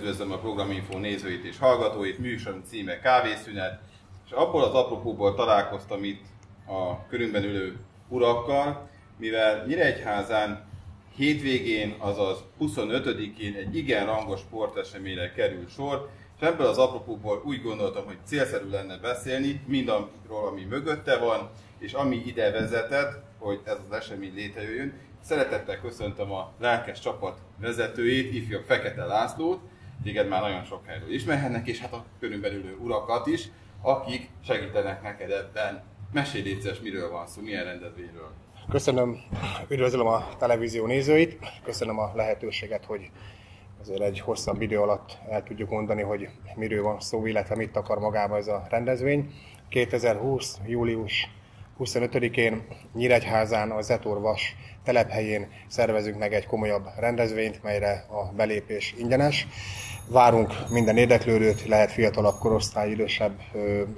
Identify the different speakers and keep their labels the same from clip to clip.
Speaker 1: üdvözlöm a Programinfo nézőit és hallgatóit, műsorom címe Kávészünet, és abból az apropóból találkoztam itt a körünkben ülő urakkal, mivel Nyíregyházán hétvégén, azaz 25-én egy igen rangos sporteseményre kerül sor, és ebből az apropóból úgy gondoltam, hogy célszerű lenne beszélni mindarról, ami mögötte van, és ami ide vezetett, hogy ez az esemény létrejöjjön. Szeretettel köszöntöm a lelkes csapat vezetőjét, ifjabb Fekete Lászlót, téged már nagyon sok helyről ismerhetnek, és hát a körülbelül urakat is, akik segítenek neked ebben. Mesélj légy miről van szó, milyen rendezvényről.
Speaker 2: Köszönöm, üdvözlöm a televízió nézőit, köszönöm a lehetőséget, hogy azért egy hosszabb idő alatt el tudjuk mondani, hogy miről van szó, illetve mit akar magába ez a rendezvény. 2020. július 25-én Nyíregyházán a Zetorvas telephelyén szervezünk meg egy komolyabb rendezvényt, melyre a belépés ingyenes. Várunk minden érdeklődőt, lehet fiatalabb korosztály, idősebb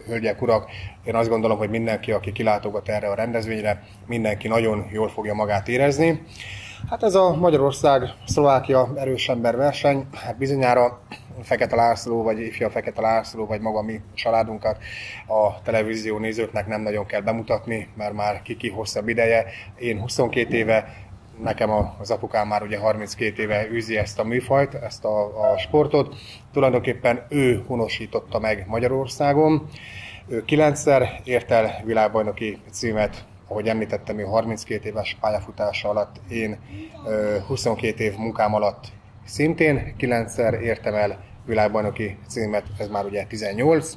Speaker 2: hölgyek, urak. Én azt gondolom, hogy mindenki, aki kilátogat erre a rendezvényre, mindenki nagyon jól fogja magát érezni. Hát ez a Magyarország-Szlovákia erős ember verseny, hát bizonyára Fekete László, vagy ifja Fekete László, vagy maga mi családunkat a televízió nézőknek nem nagyon kell bemutatni, mert már kiki hosszabb ideje. Én 22 éve, nekem az apukám már ugye 32 éve űzi ezt a műfajt, ezt a, a sportot. Tulajdonképpen ő honosította meg Magyarországon. Ő kilencszer ért el világbajnoki címet, ahogy említettem, ő 32 éves pályafutása alatt, én 22 év munkám alatt szintén kilencszer értem el világbajnoki címet, ez már ugye 18.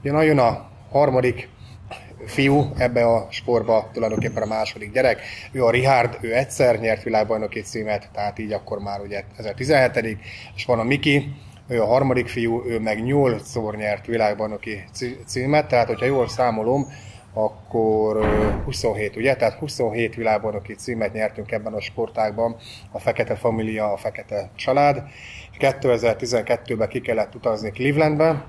Speaker 2: Ugye nagyon a harmadik fiú ebbe a sportba, tulajdonképpen a második gyerek. Ő a Richard, ő egyszer nyert világbajnoki címet, tehát így akkor már ugye ez a 17 és van a Miki, ő a harmadik fiú, ő meg 8-szor nyert világbajnoki címet, tehát hogyha jól számolom, akkor 27, ugye? Tehát 27 világbajnoki címet nyertünk ebben a sportágban, a Fekete Família, a Fekete Család. 2012-ben ki kellett utazni Clevelandbe,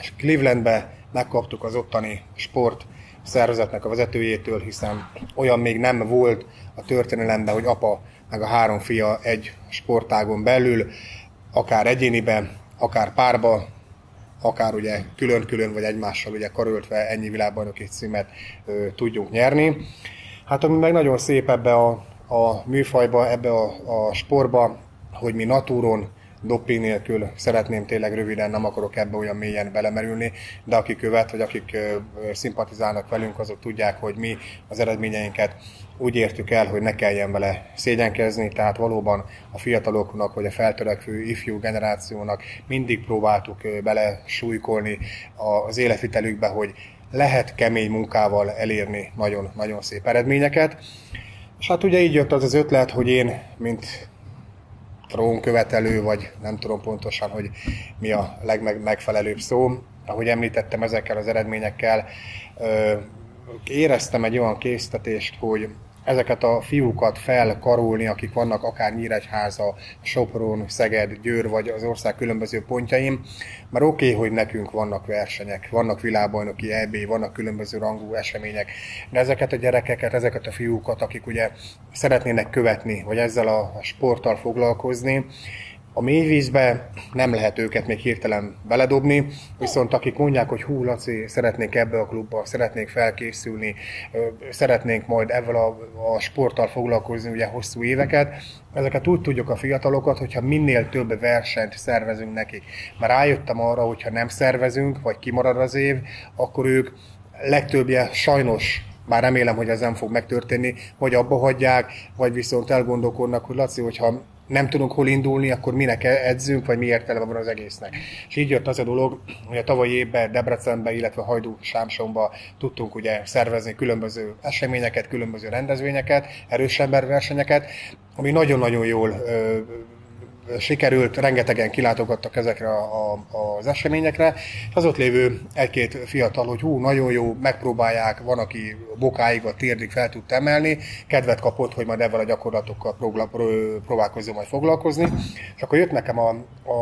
Speaker 2: és Clevelandbe megkaptuk az ottani sport szervezetnek a vezetőjétől, hiszen olyan még nem volt a történelemben, hogy apa meg a három fia egy sportágon belül, akár egyéniben, akár párba akár ugye külön-külön vagy egymással ugye karöltve ennyi világbajnoki címet ö, tudjunk nyerni. Hát ami meg nagyon szép ebbe a, a műfajba, ebbe a, a sportba, hogy mi natúron, doping nélkül szeretném tényleg röviden, nem akarok ebbe olyan mélyen belemerülni, de akik követ, vagy akik szimpatizálnak velünk, azok tudják, hogy mi az eredményeinket úgy értük el, hogy ne kelljen vele szégyenkezni, tehát valóban a fiataloknak, vagy a feltörekvő ifjú generációnak mindig próbáltuk bele súlykolni az életvitelükbe, hogy lehet kemény munkával elérni nagyon-nagyon szép eredményeket. És hát ugye így jött az az ötlet, hogy én, mint trónkövetelő, vagy nem tudom pontosan, hogy mi a legmegfelelőbb szó. Ahogy említettem, ezekkel az eredményekkel éreztem egy olyan késztetést, hogy ezeket a fiúkat felkarolni, akik vannak akár Nyíregyháza, Sopron, Szeged, Győr vagy az ország különböző pontjaim, mert oké, okay, hogy nekünk vannak versenyek, vannak világbajnoki EB, vannak különböző rangú események, de ezeket a gyerekeket, ezeket a fiúkat, akik ugye szeretnének követni, vagy ezzel a sporttal foglalkozni, a mélyvízbe nem lehet őket még hirtelen beledobni, viszont akik mondják, hogy hú, Laci, szeretnék ebbe a klubba, szeretnék felkészülni, szeretnénk majd ezzel a, a sporttal foglalkozni ugye hosszú éveket, ezeket úgy tudjuk a fiatalokat, hogyha minél több versenyt szervezünk nekik. Már rájöttem arra, hogyha nem szervezünk, vagy kimarad az év, akkor ők legtöbbje sajnos már remélem, hogy ez nem fog megtörténni, vagy abba hagyják, vagy viszont elgondolkodnak, hogy Laci, hogyha nem tudunk hol indulni, akkor minek edzünk, vagy mi értelme van az egésznek. És így jött az a dolog, hogy a tavalyi évben Debrecenben, illetve Hajdú Sámsonba tudtunk ugye szervezni különböző eseményeket, különböző rendezvényeket, erős versenyeket, ami nagyon-nagyon jól ö, sikerült, rengetegen kilátogattak ezekre a, a, az eseményekre, és az ott lévő egy-két fiatal, hogy hú, nagyon jó, megpróbálják, van, aki bokáig, a térdig fel tud emelni, kedvet kapott, hogy majd ezzel a gyakorlatokkal próbálkozom majd foglalkozni, és akkor jött nekem a,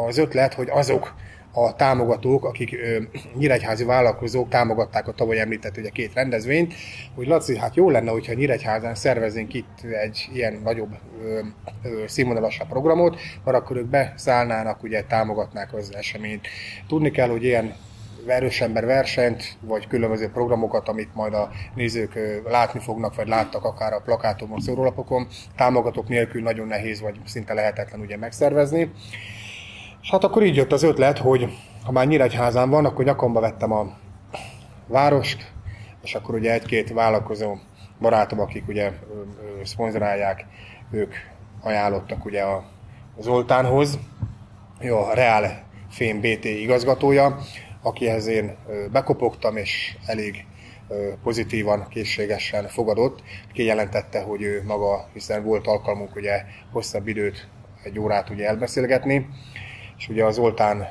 Speaker 2: az ötlet, hogy azok, a támogatók, akik ö, nyíregyházi vállalkozók támogatták a tavaly említett ugye két rendezvényt, hogy Laci, hát jó lenne, hogyha Nyíregyházán szerveznénk itt egy ilyen nagyobb ö, ö, színvonalasabb programot, mert akkor ők beszállnának, ugye támogatnák az eseményt. Tudni kell, hogy ilyen erősember versenyt, vagy különböző programokat, amit majd a nézők látni fognak, vagy láttak akár a plakátokon, szórólapokon, támogatók nélkül nagyon nehéz, vagy szinte lehetetlen ugye megszervezni. Hát akkor így jött az ötlet, hogy ha már Nyíregyházán van, akkor nyakamba vettem a várost, és akkor ugye egy-két vállalkozó barátom, akik ugye szponzorálják, ők ajánlottak ugye a Zoltánhoz, jó, a Real Fém BT igazgatója, akihez én bekopogtam, és elég pozitívan, készségesen fogadott. Kijelentette, hogy ő maga, hiszen volt alkalmunk ugye hosszabb időt, egy órát ugye elbeszélgetni, és ugye az Zoltán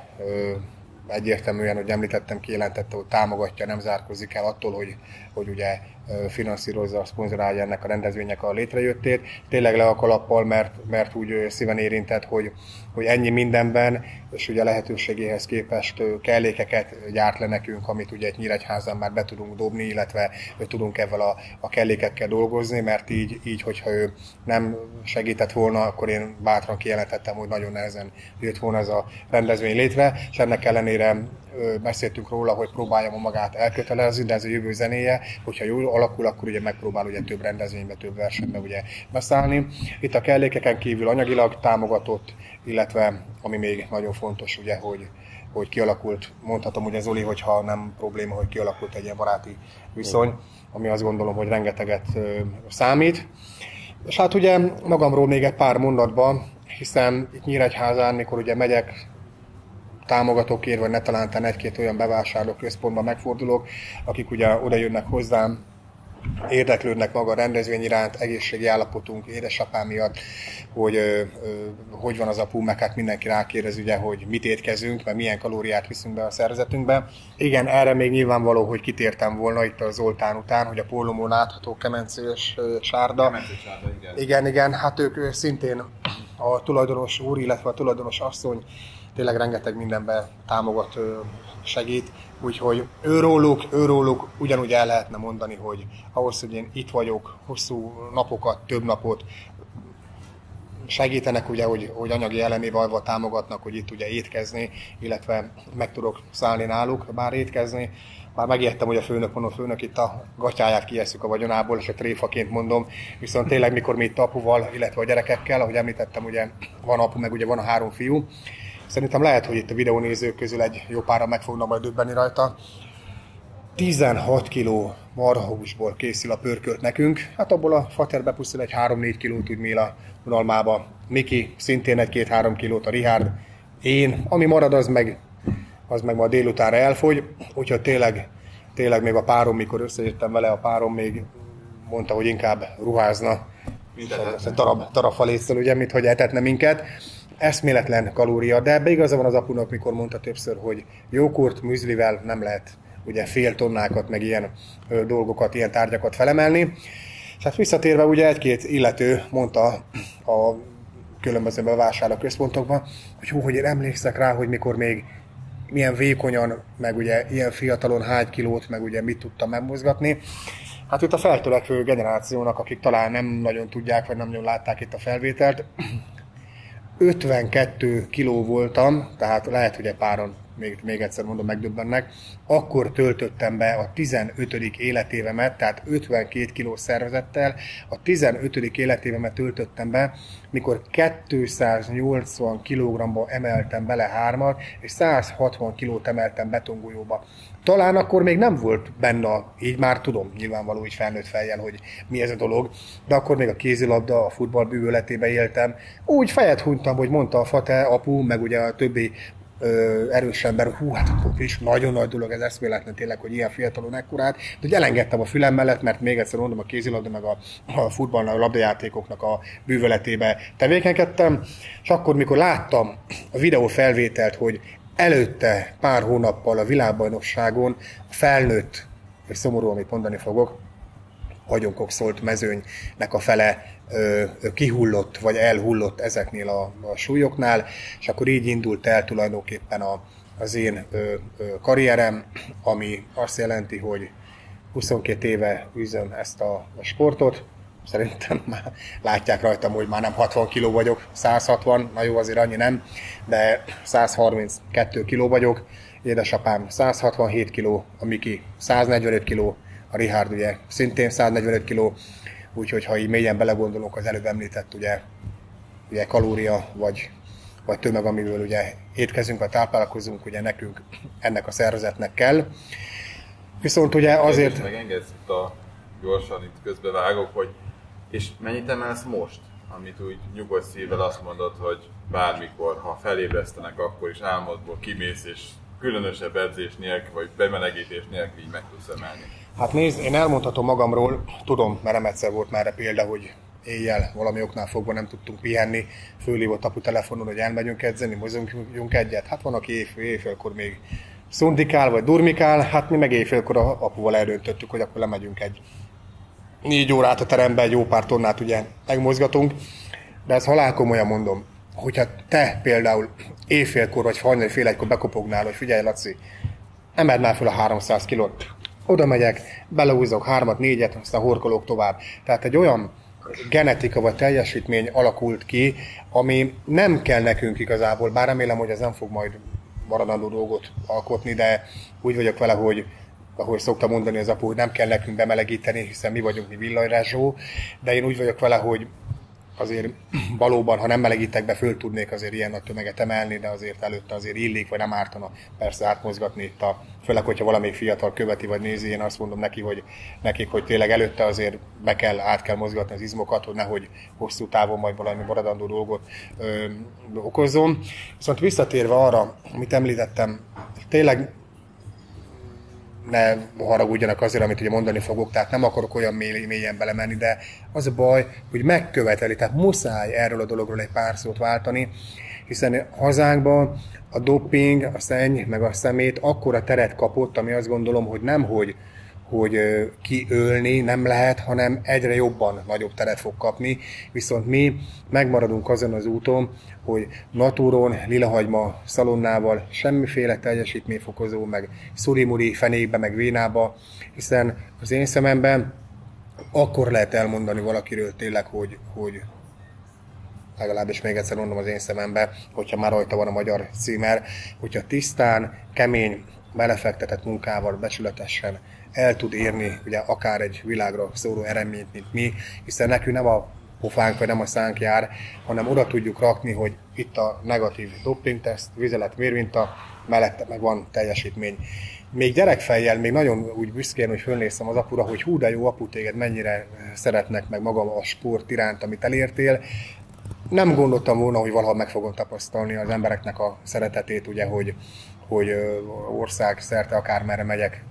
Speaker 2: egyértelműen, hogy említettem, kijelentette, hogy támogatja, nem zárkozik el attól, hogy, hogy ugye finanszírozza, szponzorálja ennek a rendezvények a létrejöttét. Tényleg le a kalappal, mert, mert úgy szíven érintett, hogy, hogy ennyi mindenben, és ugye lehetőségéhez képest kellékeket gyárt le nekünk, amit ugye egy Nyíregyházán már be tudunk dobni, illetve tudunk ezzel a, a kellékekkel dolgozni, mert így, így, hogyha ő nem segített volna, akkor én bátran kijelentettem, hogy nagyon nehezen jött volna ez a rendezvény létre, és ennek ellenére beszéltünk róla, hogy próbálja ma magát elkötelezni, de ez a jövő zenéje, hogyha jól alakul, akkor ugye megpróbál ugye több rendezvénybe, több versenybe ugye beszállni. Itt a kellékeken kívül anyagilag támogatott, illetve ami még nagyon fontos, ugye, hogy, hogy kialakult, mondhatom ugye Zoli, hogyha nem probléma, hogy kialakult egy ilyen baráti viszony, ami azt gondolom, hogy rengeteget számít. És hát ugye magamról még egy pár mondatban, hiszen itt Nyíregyházán, mikor ugye megyek támogatókért, vagy ne talán egy-két olyan bevásárló központban megfordulok, akik ugye oda jönnek hozzám, érdeklődnek maga a rendezvény iránt, egészségi állapotunk, édesapám miatt, hogy ö, ö, hogy van az apu, meg hát mindenki rákérdez ugye, hogy mit étkezünk, meg milyen kalóriát viszünk be a szervezetünkbe. Igen, erre még nyilvánvaló, hogy kitértem volna itt a Zoltán után, hogy a pólomon látható kemencés sárda.
Speaker 1: Kemencés sárda, igen.
Speaker 2: Igen, igen, hát ők szintén a tulajdonos úr, illetve a tulajdonos asszony tényleg rengeteg mindenben támogat, segít, úgyhogy őróluk, őróluk ugyanúgy el lehetne mondani, hogy ahhoz, hogy én itt vagyok, hosszú napokat, több napot, segítenek ugye, hogy, hogy anyagi elemével támogatnak, hogy itt ugye étkezni, illetve meg tudok szállni náluk, bár étkezni. Már megijedtem, hogy a főnök mondom, főnök itt a gatyáját kieszük a vagyonából, és a tréfaként mondom, viszont tényleg mikor mi itt apuval, illetve a gyerekekkel, ahogy említettem, ugye van apu, meg ugye van a három fiú, Szerintem lehet, hogy itt a videónézők közül egy jó pára meg fognak majd döbbenni rajta. 16 kg marhahúsból készül a pörkölt nekünk, hát abból a fater bepusztul egy 3-4 kilót úgy mél a unalmába. Miki szintén egy-két-három kilót, a Richard, én, ami marad, az meg, az meg ma délutánra elfogy, úgyhogy tényleg, tényleg még a párom, mikor összejöttem vele, a párom még mondta, hogy inkább ruházna, a darab, darab falésztel, ugye, mint hogy etetne minket eszméletlen kalória, de ebbe igaza van az apunak, mikor mondta többször, hogy jókurt műzlivel nem lehet ugye fél tonnákat, meg ilyen ö, dolgokat, ilyen tárgyakat felemelni. És hát visszatérve ugye egy-két illető mondta a különböző bevásárlóközpontokban, hogy hú, hogy én emlékszek rá, hogy mikor még milyen vékonyan, meg ugye ilyen fiatalon hány kilót, meg ugye mit tudtam megmozgatni. Hát itt a feltörekvő generációnak, akik talán nem nagyon tudják, vagy nem nagyon látták itt a felvételt, 52 kiló voltam, tehát lehet, hogy egy páron még, még egyszer mondom, megdöbbennek, akkor töltöttem be a 15. életévemet, tehát 52 kiló szervezettel, a 15. életévemet töltöttem be, mikor 280 kg-ba emeltem bele hármat, és 160 kilót emeltem betongójóba. Talán akkor még nem volt benne, így már tudom, nyilvánvaló így felnőtt fejjel, hogy mi ez a dolog, de akkor még a kézilabda, a futball bűvöletébe éltem. Úgy fejet hunytam, hogy mondta a fate, apu, meg ugye a többi ö, erős ember, hú, hát is nagyon nagy dolog ez eszméletlen tényleg, hogy ilyen fiatalon ekkorát, de hogy elengedtem a fülem mellett, mert még egyszer mondom, a kézilabda meg a, a futball, a labdajátékoknak a bűvöletébe tevékenykedtem, és akkor, mikor láttam a videó felvételt, hogy előtte pár hónappal a világbajnokságon felnőtt, és szomorú, amit mondani fogok, vagyonkokszolt mezőnynek a fele ö, kihullott, vagy elhullott ezeknél a, a súlyoknál, és akkor így indult el tulajdonképpen a, az én ö, ö, karrierem, ami azt jelenti, hogy 22 éve űzöm ezt a, a sportot, szerintem már látják rajtam, hogy már nem 60 kg vagyok, 160, na jó, azért annyi nem, de 132 kg vagyok, édesapám 167 kg, a Miki 145 kg, a Richard ugye szintén 145 kg, úgyhogy ha így mélyen belegondolunk az előbb említett ugye, ugye kalória vagy, vagy tömeg, amiből ugye étkezünk, vagy táplálkozunk, ugye nekünk ennek a szervezetnek kell. Viszont ugye azért...
Speaker 1: Megengedsz itt a gyorsan itt közbevágok, hogy és mennyit emelsz most? Amit úgy nyugodt szívvel azt mondod, hogy bármikor, ha felébresztenek, akkor is álmodból kimész, és különösebb edzés nélkül, vagy bemelegítés nélkül így meg tudsz emelni.
Speaker 2: Hát nézd, én elmondhatom magamról, tudom, mert nem egyszer volt már példa, hogy éjjel valami oknál fogva nem tudtunk pihenni, fölhívott apu telefonon, hogy elmegyünk edzeni, mozogjunk egyet. Hát van, aki éjfél, éjfélkor még szundikál, vagy durmikál, hát mi meg éjfélkor apuval eldöntöttük, hogy akkor lemegyünk egy négy órát a terembe, egy jó pár tonnát ugye megmozgatunk, de ezt halálkomolyan mondom, hogyha te például éjfélkor vagy hajnali fél egykor bekopognál, hogy figyelj Laci, emeld már fel a 300 kilót, oda megyek, belehúzok hármat, négyet, aztán horkolok tovább. Tehát egy olyan genetika vagy teljesítmény alakult ki, ami nem kell nekünk igazából, bár remélem, hogy ez nem fog majd maradandó dolgot alkotni, de úgy vagyok vele, hogy ahogy szoktam mondani az apu, hogy nem kell nekünk bemelegíteni, hiszen mi vagyunk mi villanyrázsó, de én úgy vagyok vele, hogy azért valóban, ha nem melegítek be, föl tudnék azért ilyen nagy tömeget emelni, de azért előtte azért illik, vagy nem ártana persze átmozgatni itt a, főleg, hogyha valamelyik fiatal követi, vagy nézi, én azt mondom neki, hogy nekik, hogy tényleg előtte azért be kell, át kell mozgatni az izmokat, hogy nehogy hosszú távon majd valami maradandó dolgot ö, okozzon. Viszont visszatérve arra, amit említettem, tényleg ne haragudjanak azért, amit ugye mondani fogok, tehát nem akarok olyan mély, mélyen belemenni, de az a baj, hogy megköveteli, tehát muszáj erről a dologról egy pár szót váltani, hiszen hazánkban a doping, a szenny, meg a szemét akkora teret kapott, ami azt gondolom, hogy nem, hogy hogy kiölni nem lehet, hanem egyre jobban nagyobb teret fog kapni, viszont mi megmaradunk azon az úton, hogy natúron, lilahagyma szalonnával, semmiféle teljesítményfokozó, meg szurimuri fenékbe, meg vénába, hiszen az én szememben akkor lehet elmondani valakiről tényleg, hogy, hogy legalábbis még egyszer mondom az én szemembe, hogyha már rajta van a magyar címer, hogyha tisztán, kemény, belefektetett munkával, becsületesen el tud érni ugye akár egy világra szóló eredményt, mint mi, hiszen nekünk nem a pofánk vagy nem a szánk jár, hanem oda tudjuk rakni, hogy itt a negatív teszt, vizelet mérvinta, mellette meg van teljesítmény. Még gyerekfejjel, még nagyon úgy büszkén, hogy fölnéztem az apura, hogy hú, de jó apu, téged mennyire szeretnek meg maga a sport iránt, amit elértél. Nem gondoltam volna, hogy valaha meg fogom tapasztalni az embereknek a szeretetét, ugye, hogy, hogy ország szerte akármerre megyek,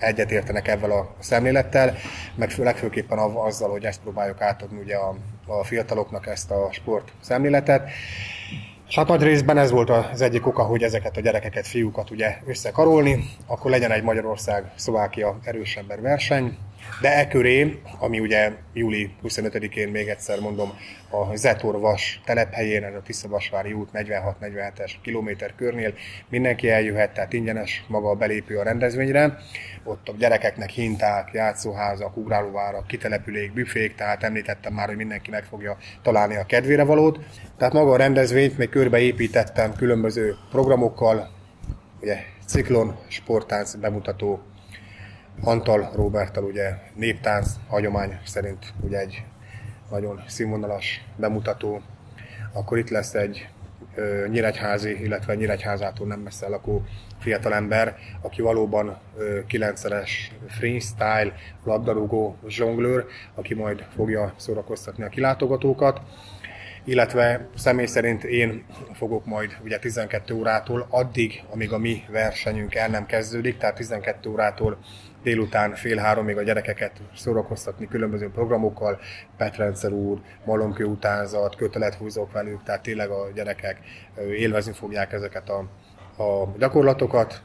Speaker 2: egyetértenek ezzel a szemlélettel, meg fő, legfőképpen azzal, hogy ezt próbáljuk átadni ugye a, a fiataloknak ezt a sport szemléletet. És hát nagy részben ez volt az egyik oka, hogy ezeket a gyerekeket, fiúkat ugye összekarolni, akkor legyen egy Magyarország-Szlovákia erősebben verseny, de e köré, ami ugye júli 25-én még egyszer mondom, a Zetor Vas telephelyén, ez a Tiszavasvári út 46-47-es kilométer körnél mindenki eljöhet, tehát ingyenes maga a belépő a rendezvényre. Ott a gyerekeknek hinták, játszóházak, ugrálóvárak, kitelepülék, büfék, tehát említettem már, hogy mindenki meg fogja találni a kedvére valót. Tehát maga a rendezvényt még körbeépítettem különböző programokkal, ugye ciklon, sportánc bemutató, Antal Roberttal ugye néptánc hagyomány szerint ugye egy nagyon színvonalas bemutató. Akkor itt lesz egy ö, nyíregyházi, illetve nyíregyházától nem messze lakó fiatalember, aki valóban ö, kilencszeres freestyle labdarúgó zsonglőr, aki majd fogja szórakoztatni a kilátogatókat illetve személy szerint én fogok majd ugye 12 órától addig, amíg a mi versenyünk el nem kezdődik, tehát 12 órától délután fél háromig a gyerekeket szórakoztatni különböző programokkal, Petrendszer úr, malomkő utánzat, kötelet húzok velük, tehát tényleg a gyerekek élvezni fogják ezeket a, a gyakorlatokat.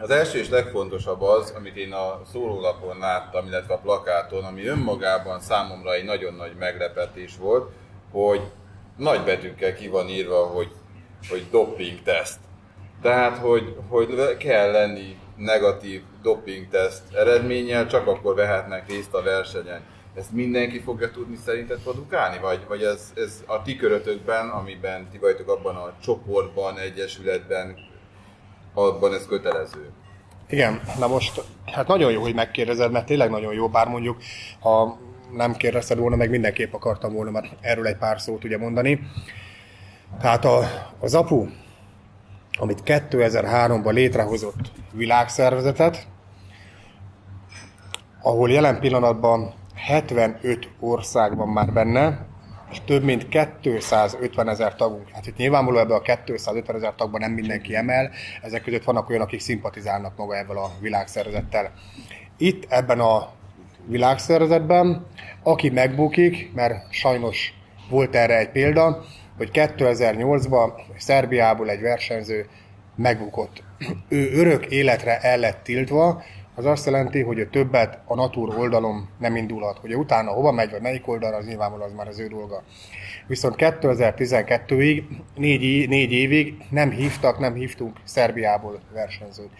Speaker 1: Az első és legfontosabb az, amit én a szórólapon láttam, illetve a plakáton, ami önmagában számomra egy nagyon nagy meglepetés volt, hogy nagy betűkkel ki van írva, hogy, hogy doping teszt. Tehát, hogy, hogy kell lenni negatív dopingteszt eredménnyel, csak akkor vehetnek részt a versenyen. Ezt mindenki fogja tudni szerinted produkálni? Vagy, vagy ez, ez a ti körötökben, amiben ti vagytok abban a csoportban, egyesületben, abban ez kötelező?
Speaker 2: Igen, na most, hát nagyon jó, hogy megkérdezed, mert tényleg nagyon jó, bár mondjuk, ha nem kérdezted volna, meg mindenképp akartam volna mert erről egy pár szót ugye mondani. Tehát a, az APU, amit 2003-ban létrehozott világszervezetet, ahol jelen pillanatban 75 ország van már benne, és több mint 250 ezer tagunk. Hát itt nyilvánvalóan ebben a 250 ezer tagban nem mindenki emel, ezek között vannak olyan, akik szimpatizálnak maga ebből a világszervezettel. Itt ebben a világszervezetben, aki megbukik, mert sajnos volt erre egy példa, hogy 2008-ban Szerbiából egy versenyző megbukott. Ő örök életre el lett tiltva, az azt jelenti, hogy ő többet a Natur oldalon nem indulhat. Hogy utána hova megy, vagy melyik oldalra, az nyilvánvalóan az már az ő dolga. Viszont 2012-ig, négy, négy évig nem hívtak, nem hívtunk Szerbiából versenyzőt.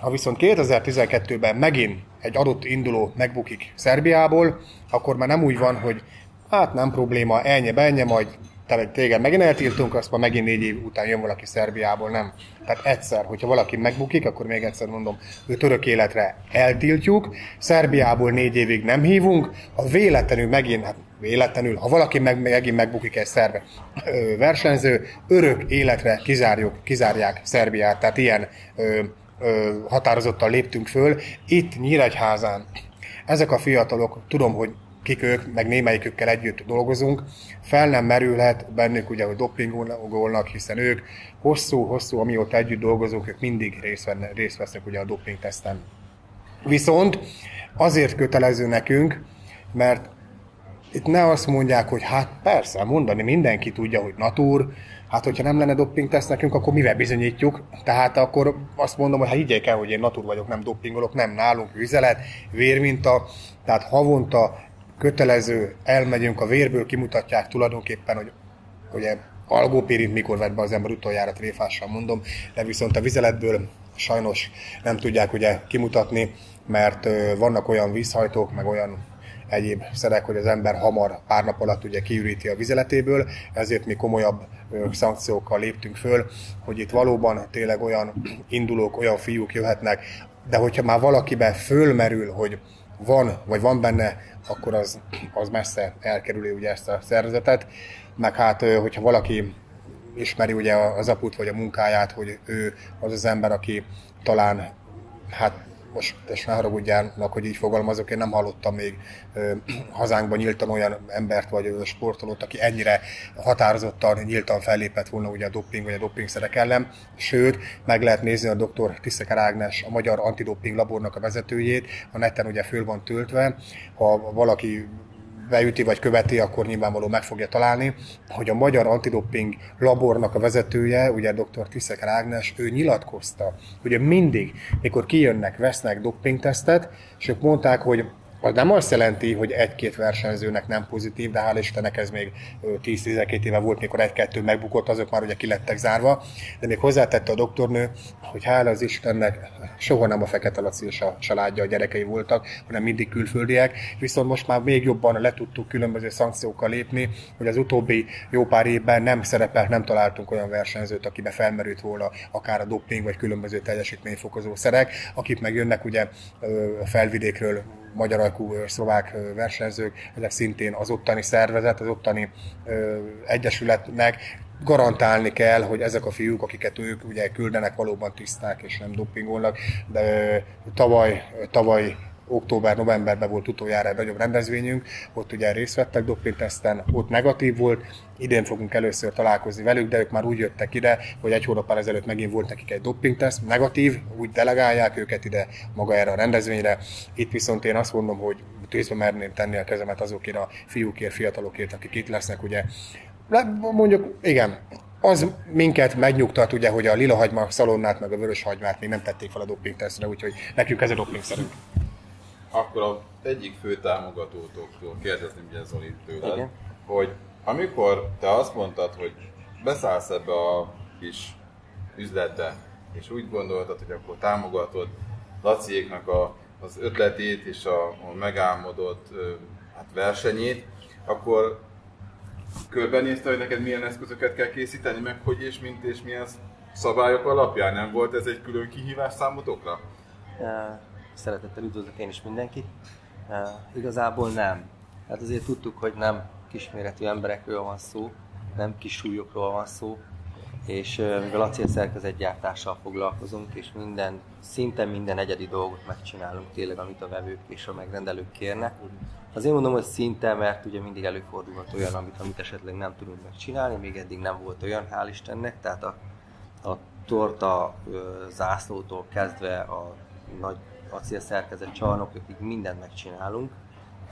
Speaker 2: Ha viszont 2012-ben megint egy adott induló megbukik Szerbiából, akkor már nem úgy van, hogy hát nem probléma, ennyi, ennyi, majd tehát téged megint eltiltunk, azt már megint négy év után jön valaki Szerbiából, nem. Tehát egyszer, hogyha valaki megbukik, akkor még egyszer mondom, őt örök életre eltiltjuk, Szerbiából négy évig nem hívunk, ha véletlenül megint, hát véletlenül, ha valaki meg, megint megbukik egy szerve ö, versenyző, örök életre kizárjuk, kizárják Szerbiát, tehát ilyen ö, ö, határozottan léptünk föl. Itt Nyíregyházán ezek a fiatalok, tudom, hogy kik ők, meg némelyikükkel együtt dolgozunk, fel nem merülhet bennük ugye, hogy dopingolnak, hiszen ők hosszú-hosszú, amióta együtt dolgozunk, ők mindig részt, venne, részt vesznek ugye a dopingteszten. Viszont azért kötelező nekünk, mert itt ne azt mondják, hogy hát persze, mondani mindenki tudja, hogy natúr, hát hogyha nem lenne dopingteszt nekünk, akkor mivel bizonyítjuk? Tehát akkor azt mondom, hogy hát higgyék el, hogy én natúr vagyok, nem dopingolok, nem nálunk vizelet, vérminta, tehát havonta kötelező, elmegyünk a vérből, kimutatják tulajdonképpen, hogy ugye algópérint mikor vett be az ember utoljára tréfással mondom, de viszont a vizeletből sajnos nem tudják ugye kimutatni, mert vannak olyan vízhajtók, meg olyan egyéb szerek, hogy az ember hamar pár nap alatt ugye kiüríti a vizeletéből, ezért mi komolyabb szankciókkal léptünk föl, hogy itt valóban tényleg olyan indulók, olyan fiúk jöhetnek, de hogyha már valakiben fölmerül, hogy van, vagy van benne, akkor az, az messze elkerüli ugye ezt a szervezetet. Meg hát, hogyha valaki ismeri ugye az aput vagy a munkáját, hogy ő az az ember, aki talán hát most és ne haragudjának, hogy így fogalmazok, én nem hallottam még ö, hazánkban nyíltan olyan embert vagy ö, sportolót, aki ennyire határozottan, nyíltan fellépett volna ugye a doping vagy a dopingszerek ellen. Sőt, meg lehet nézni a dr. Tiszeker Ágnes, a Magyar Antidoping Labornak a vezetőjét, a neten ugye föl van töltve. Ha valaki beüti vagy követi, akkor nyilvánvaló meg fogja találni, hogy a Magyar Antidoping Labornak a vezetője, ugye dr. Tiszek Ágnes, ő nyilatkozta, hogy mindig, mikor kijönnek, vesznek dopingtesztet, és ők mondták, hogy az nem azt jelenti, hogy egy-két versenyzőnek nem pozitív, de hál' Istennek ez még 10-12 éve volt, mikor egy-kettő megbukott, azok már ugye ki lettek zárva, de még hozzátette a doktornő, hogy hála az Istennek soha nem a Fekete Laci és a családja, a gyerekei voltak, hanem mindig külföldiek, viszont most már még jobban le tudtuk különböző szankciókkal lépni, hogy az utóbbi jó pár évben nem szerepelt, nem találtunk olyan versenyzőt, akibe felmerült volna akár a doping vagy különböző teljesítményfokozó szerek, akik megjönnek ugye felvidékről magyar alkú szlovák versenyzők, ezek szintén az ottani szervezet, az ottani egyesületnek garantálni kell, hogy ezek a fiúk, akiket ők ugye küldenek, valóban tiszták és nem dopingolnak, de tavaly, tavaly október-novemberben volt utoljára egy nagyobb rendezvényünk, ott ugye részt vettek dopingteszten, ott negatív volt, idén fogunk először találkozni velük, de ők már úgy jöttek ide, hogy egy hónappal ezelőtt megint volt nekik egy dopingteszt, negatív, úgy delegálják őket ide maga erre a rendezvényre. Itt viszont én azt mondom, hogy tűzbe merném tenni a kezemet azokért a fiúkért, fiatalokért, akik itt lesznek, ugye. Mondjuk, igen, az minket megnyugtat, ugye, hogy a lila hagyma szalonnát, meg a vörös hagymát még nem tették fel a dopingtesztre, úgyhogy nekünk ez a dopingszerünk
Speaker 1: akkor az egyik fő támogatótoktól kérdezném ugye Zoli tőled, Igen. hogy amikor te azt mondtad, hogy beszállsz ebbe a kis üzletbe, és úgy gondoltad, hogy akkor támogatod Laciéknak a, az ötletét és a, a megálmodott hát versenyét, akkor körbenézte, hogy neked milyen eszközöket kell készíteni, meg hogy és mint és milyen szabályok alapján? Nem volt ez egy külön kihívás számotokra?
Speaker 3: Szeretettel üdvözlök én is mindenkit. Igazából nem. Hát azért tudtuk, hogy nem kisméretű emberekről van szó, nem kis súlyokról van szó, és mivel acélszerkezetgyártással foglalkozunk, és minden, szinte minden egyedi dolgot megcsinálunk tényleg, amit a vevők és a megrendelők kérnek. Azért mondom, hogy szinte, mert ugye mindig előfordulhat olyan, amit, amit esetleg nem tudunk megcsinálni, még eddig nem volt olyan, hál' Istennek, tehát a, a torta zászlótól kezdve a nagy acélszerkezet csarnokokig mindent megcsinálunk.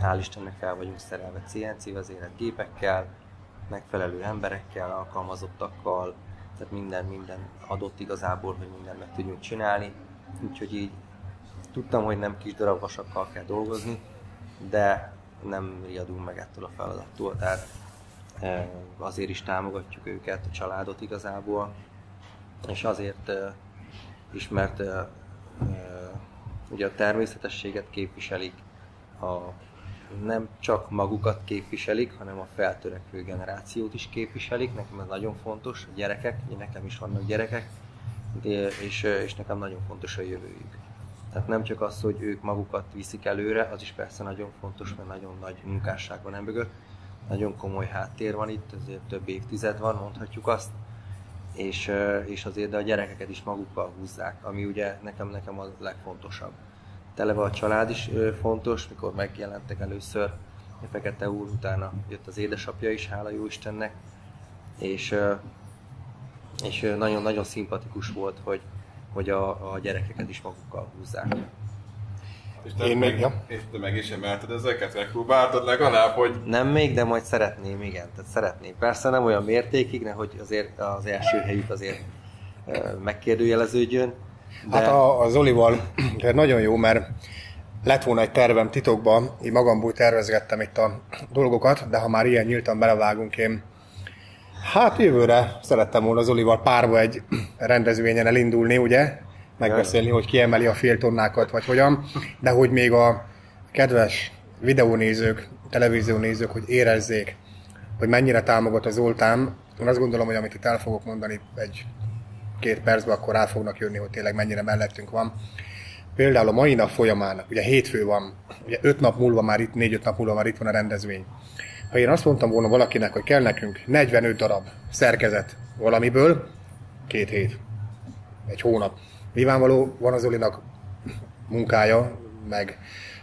Speaker 3: Hál' Istennek fel vagyunk szerelve CNC vezérelt gépekkel, megfelelő emberekkel, alkalmazottakkal, tehát minden, minden adott igazából, hogy mindent meg tudjunk csinálni. Úgyhogy így tudtam, hogy nem kis darab vasakkal kell dolgozni, de nem riadunk meg ettől a feladattól, tehát e, azért is támogatjuk őket, a családot igazából, és azért e, is, mert e, ugye a természetességet képviselik, a nem csak magukat képviselik, hanem a feltörekvő generációt is képviselik. Nekem ez nagyon fontos, a gyerekek, nekem is vannak gyerekek, és, és nekem nagyon fontos a jövőjük. Tehát nem csak az, hogy ők magukat viszik előre, az is persze nagyon fontos, mert nagyon nagy munkásság van emögött. Nagyon komoly háttér van itt, azért több évtized van, mondhatjuk azt. És, és azért de a gyerekeket is magukkal húzzák, ami ugye nekem, nekem a legfontosabb televe a család is fontos, mikor megjelentek először a Fekete úr, utána jött az édesapja is, hála jó Istennek, és, és nagyon-nagyon szimpatikus volt, hogy, hogy a, a gyerekeket is magukkal húzzák.
Speaker 1: És te, Én meg, ja. és te meg is emelted ezeket, megpróbáltad legalább, hogy...
Speaker 3: Nem még, de majd szeretném, igen. Tehát szeretném. Persze nem olyan mértékig, nehogy azért az első helyük azért megkérdőjeleződjön,
Speaker 2: de... Hát a, a Zolival nagyon jó, mert lett volna egy tervem titokban, így magamból tervezgettem itt a dolgokat, de ha már ilyen nyíltan belevágunk, én hát jövőre szerettem volna Zolival párba egy rendezvényen elindulni, ugye? Megbeszélni, hogy kiemeli a féltonnákat, vagy hogyan, de hogy még a kedves videónézők, televíziónézők, hogy érezzék, hogy mennyire támogat az Zoltán. Én azt gondolom, hogy amit itt el fogok mondani egy két percben, akkor rá fognak jönni, hogy tényleg mennyire mellettünk van. Például a mai nap folyamán, ugye hétfő van, ugye öt nap múlva már itt, négy-öt nap múlva már itt van a rendezvény. Ha én azt mondtam volna valakinek, hogy kell nekünk 45 darab szerkezet valamiből, két hét, egy hónap. Nyilvánvaló van az Olinak munkája, meg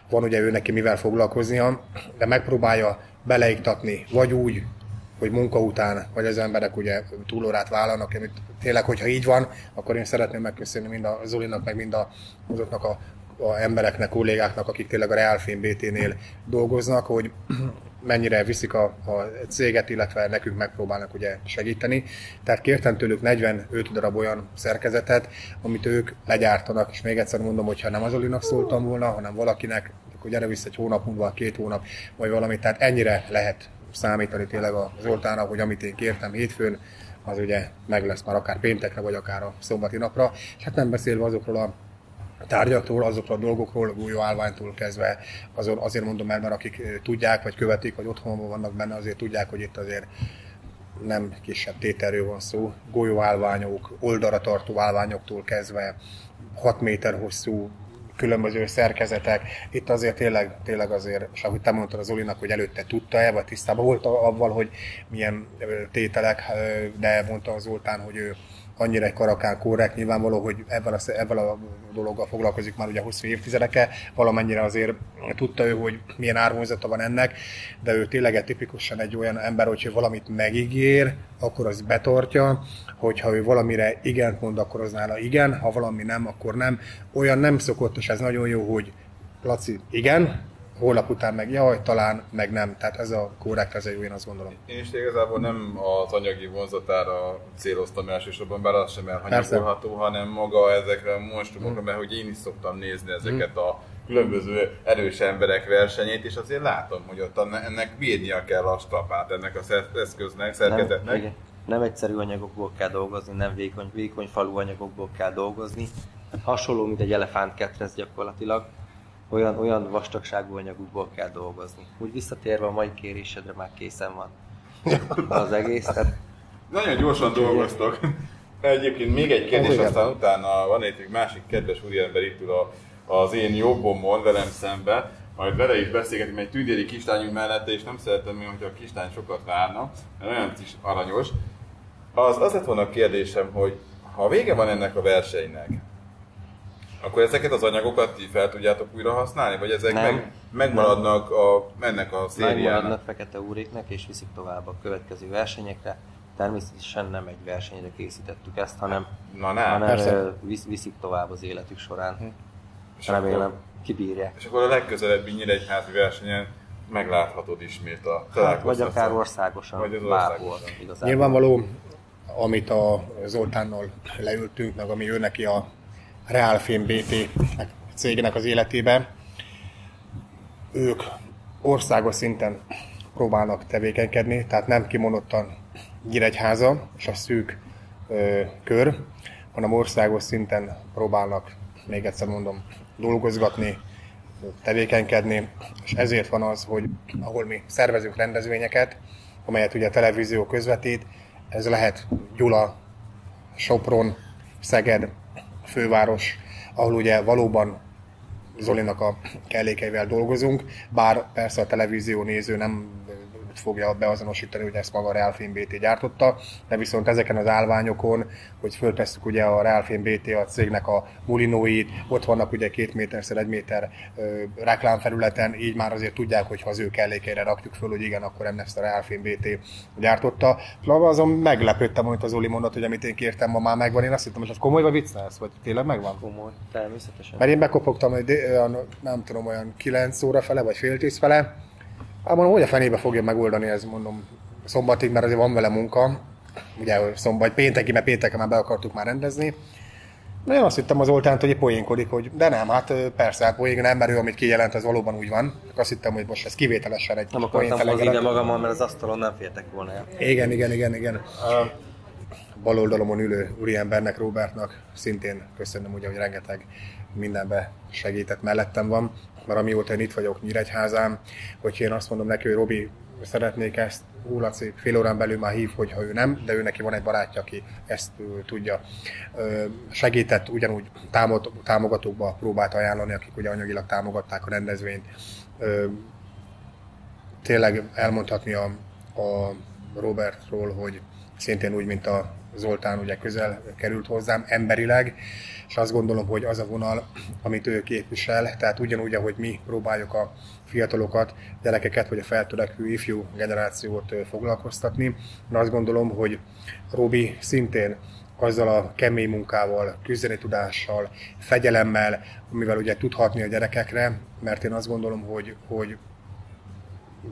Speaker 2: van ugye ő neki mivel foglalkoznia, de megpróbálja beleiktatni, vagy úgy, hogy munka után, vagy az emberek ugye túlórát vállalnak, amit tényleg, hogyha így van, akkor én szeretném megköszönni mind a Zolinak, meg mind a, azoknak a, a embereknek, kollégáknak, akik tényleg a Realfilm BT-nél dolgoznak, hogy mennyire viszik a, a céget, illetve nekünk megpróbálnak ugye segíteni. Tehát kértem tőlük 45 darab olyan szerkezetet, amit ők legyártanak, és még egyszer mondom, hogy ha nem az Olinak szóltam volna, hanem valakinek, akkor gyere vissza egy hónap múlva, két hónap, vagy valami, tehát ennyire lehet számítani tényleg a Zoltára, hogy amit én kértem hétfőn, az ugye meg lesz már akár péntekre, vagy akár a szombati napra. És hát nem beszélve azokról a tárgyakról, azokról a dolgokról, golyó állványtól kezdve, azon, azért mondom el, mert akik tudják, vagy követik, vagy otthonban vannak benne, azért tudják, hogy itt azért nem kisebb tételről van szó. Golyóállványok, oldalra tartó állványoktól kezdve 6 méter hosszú különböző szerkezetek. Itt azért tényleg, tényleg azért, és ahogy te mondtad az Olinak, hogy előtte tudta-e, vagy tisztában volt avval, hogy milyen tételek, de mondta az Zoltán, hogy ő annyira egy karakán korrekt, nyilvánvaló, hogy ebben a, ebben a dologgal foglalkozik már ugye hosszú évtizedeke, valamennyire azért tudta ő, hogy milyen árvonzata van ennek, de ő tényleg tipikusan egy olyan ember, hogy valamit megígér, akkor az betartja, hogyha ő valamire igent mond, akkor az nála igen, ha valami nem, akkor nem. Olyan nem szokott, és ez nagyon jó, hogy Laci, igen, holnap után meg jaj, talán, meg nem. Tehát ez a korrekt, ez jó, én azt gondolom.
Speaker 1: Én is igazából nem az anyagi vonzatára céloztam elsősorban, bár az sem elhanyagolható, hanem maga ezekre a monstrumokra, mm. mert hogy én is szoktam nézni ezeket a különböző erős emberek versenyét, és azért látom, hogy ott ennek bírnia kell a stapát, ennek az eszköznek, szerkezetnek.
Speaker 3: nem egyszerű anyagokból kell dolgozni, nem vékony, vékony falú anyagokból kell dolgozni. Hasonló, mint egy elefántketrez gyakorlatilag, olyan, olyan vastagságú anyagokból kell dolgozni. Úgy visszatérve a mai kérésedre már készen van az egész. Tehát...
Speaker 1: Nagyon gyorsan dolgoztok. Egyébként még egy kérdés, aztán utána van egy másik kedves úriember itt ül a, az én jobbomon velem szembe, majd vele is beszélgetünk egy tündéri kislányunk mellette, és nem szeretem még, hogyha a kislány sokat várna, mert olyan is aranyos. Az, az lett volna a kérdésem, hogy ha vége van ennek a versenynek, akkor ezeket az anyagokat ti fel tudjátok újra használni, vagy ezek nem, meg, megmaradnak a, mennek a szériának?
Speaker 3: Megmaradnak fekete úréknek, és viszik tovább a következő versenyekre. Természetesen nem egy versenyre készítettük ezt, hanem,
Speaker 1: Na, nem.
Speaker 3: hanem Persze. visz, viszik tovább az életük során. Hm. És Remélem, akkor, kibírják.
Speaker 1: És akkor a legközelebbi Nyíregyházi versenyen megláthatod ismét a
Speaker 3: hát, Vagy akár országosan, vagy az bárhol.
Speaker 2: Nyilvánvaló, amit a Zoltánnal leültünk, meg ami ő neki a Realfilm BT cégnek az életében, ők országos szinten próbálnak tevékenykedni, tehát nem kimondottan Nyíregyháza és a szűk ö, kör, hanem országos szinten próbálnak, még egyszer mondom, dolgozgatni, tevékenykedni, és ezért van az, hogy ahol mi szervezünk rendezvényeket, amelyet ugye a televízió közvetít, ez lehet Gyula, Sopron, Szeged, főváros, ahol ugye valóban Zolinak a kellékeivel dolgozunk, bár persze a televízió néző nem fogja beazonosítani, hogy ezt maga a Realfilm BT gyártotta, de viszont ezeken az állványokon, hogy föltesszük ugye a Realfilm BT a cégnek a mulinóit, ott vannak ugye két méterszer egy méter reklámfelületen, így már azért tudják, hogy ha az ő kellékeire rakjuk föl, hogy igen, akkor ezt a Realfilm BT gyártotta. Plava azon meglepődtem, amit az Oli mondott, hogy amit én kértem, ma már megvan. Én azt hittem, hogy az komoly vagy vicc lesz, vagy tényleg megvan?
Speaker 3: Komoly, természetesen.
Speaker 2: Mert én bekopogtam, hogy nem tudom, olyan 9 óra fele, vagy fél tíz fele, Hát mondom, hogy a fenébe fogja megoldani ez, mondom, szombatig, mert azért van vele munka. Ugye szombat, pénteki, mert pénteken már be akartuk már rendezni. De én azt hittem az oltánt, hogy poénkodik, hogy de nem, hát persze, hát poén, nem, mert ő, amit kijelent, az valóban úgy van. Azt hittem, hogy most ez kivételesen egy
Speaker 3: Nem akartam hozni ide magammal, mert az asztalon nem fértek volna el.
Speaker 2: Igen, igen, igen, igen. A bal oldalomon ülő úriembernek, Robertnak szintén köszönöm, ugye, hogy rengeteg mindenbe segített mellettem van mert amióta én itt vagyok Nyíregyházán, hogy én azt mondom neki, hogy Robi, szeretnék ezt, hú, fél órán belül már hív, hogyha ő nem, de ő neki van egy barátja, aki ezt tudja. Segített, ugyanúgy támogatókba próbált ajánlani, akik ugye anyagilag támogatták a rendezvényt. Tényleg elmondhatni a, a Robertról, hogy szintén úgy, mint a Zoltán ugye közel került hozzám emberileg, és azt gondolom, hogy az a vonal, amit ő képvisel, tehát ugyanúgy, ahogy mi próbáljuk a fiatalokat, gyerekeket, vagy a feltörekvő ifjú generációt foglalkoztatni, de azt gondolom, hogy Robi szintén azzal a kemény munkával, küzdeni tudással, fegyelemmel, amivel ugye tudhatni a gyerekekre, mert én azt gondolom, hogy, hogy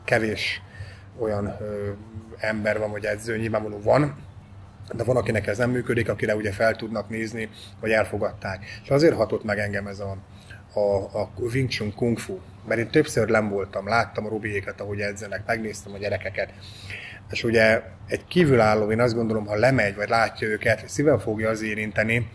Speaker 2: kevés olyan ö, ember van, vagy edző, nyilvánvaló van, de van, akinek ez nem működik, akire ugye fel tudnak nézni, vagy elfogadták. És azért hatott meg engem ez a, a, a Wing Chun Kung Fu, mert én többször nem voltam, láttam a Rubiéket, ahogy edzenek, megnéztem a gyerekeket, és ugye egy kívülálló, én azt gondolom, ha lemegy, vagy látja őket, szíven fogja az érinteni,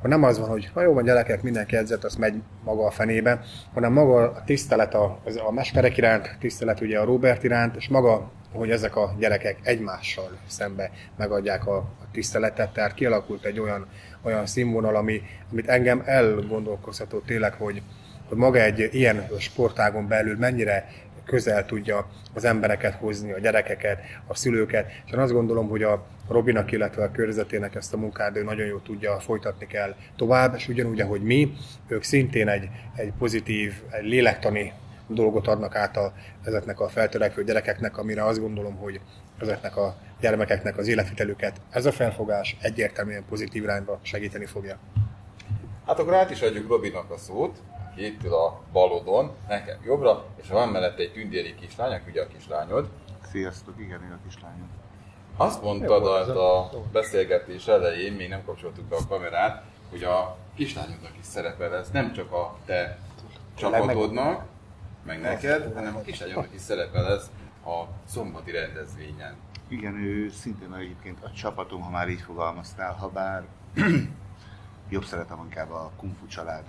Speaker 2: hogy nem az van, hogy na jó van gyerekek, mindenki edzett, az megy maga a fenébe, hanem maga a tisztelet a, a mesterek iránt, tisztelet ugye a Robert iránt, és maga hogy ezek a gyerekek egymással szembe megadják a, a tiszteletet, tehát kialakult egy olyan, olyan színvonal, ami, amit engem elgondolkozható tényleg, hogy, hogy maga egy ilyen sportágon belül mennyire közel tudja az embereket hozni, a gyerekeket, a szülőket, és én azt gondolom, hogy a Robinak, illetve a körzetének ezt a munkát ő nagyon jól tudja, folytatni kell tovább, és ugyanúgy, ahogy mi, ők szintén egy, egy pozitív, egy lélektani dolgot adnak át a, ezeknek a feltörekvő gyerekeknek, amire azt gondolom, hogy ezeknek a gyermekeknek az életvitelüket ez a felfogás egyértelműen pozitív irányba segíteni fogja.
Speaker 1: Hát akkor át is adjuk Robinak a szót, aki itt ül a balodon, nekem jobbra, és van mellette egy tündéri kislány, aki ugye a kislányod.
Speaker 4: Sziasztok, igen, én a kislányom.
Speaker 1: Azt mondtad a, a beszélgetés elején, még nem kapcsoltuk be a kamerát, hogy a kislányodnak is szerepel ez, nem csak a te csapatodnak, meg neked, hanem a kislányomnak is szerepel ez a szombati rendezvényen.
Speaker 4: Igen, ő szintén egyébként a csapatom, ha már így fogalmaztál, ha bár jobb szeretem inkább a Kung Fu család